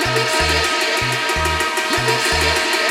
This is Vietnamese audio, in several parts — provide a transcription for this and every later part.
Let me say it. Let me say it.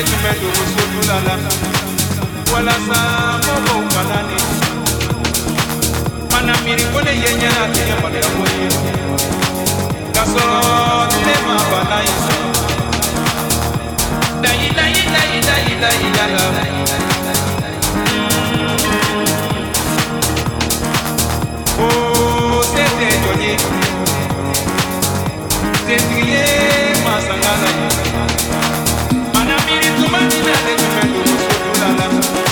etumelo kosotulala walasa moko okalani manamiri kole yenyana teyamakaboye kasoro tema banai dayidayidayidayidayidala o oh, tete joli tetriye masangala. sentimento gostoso da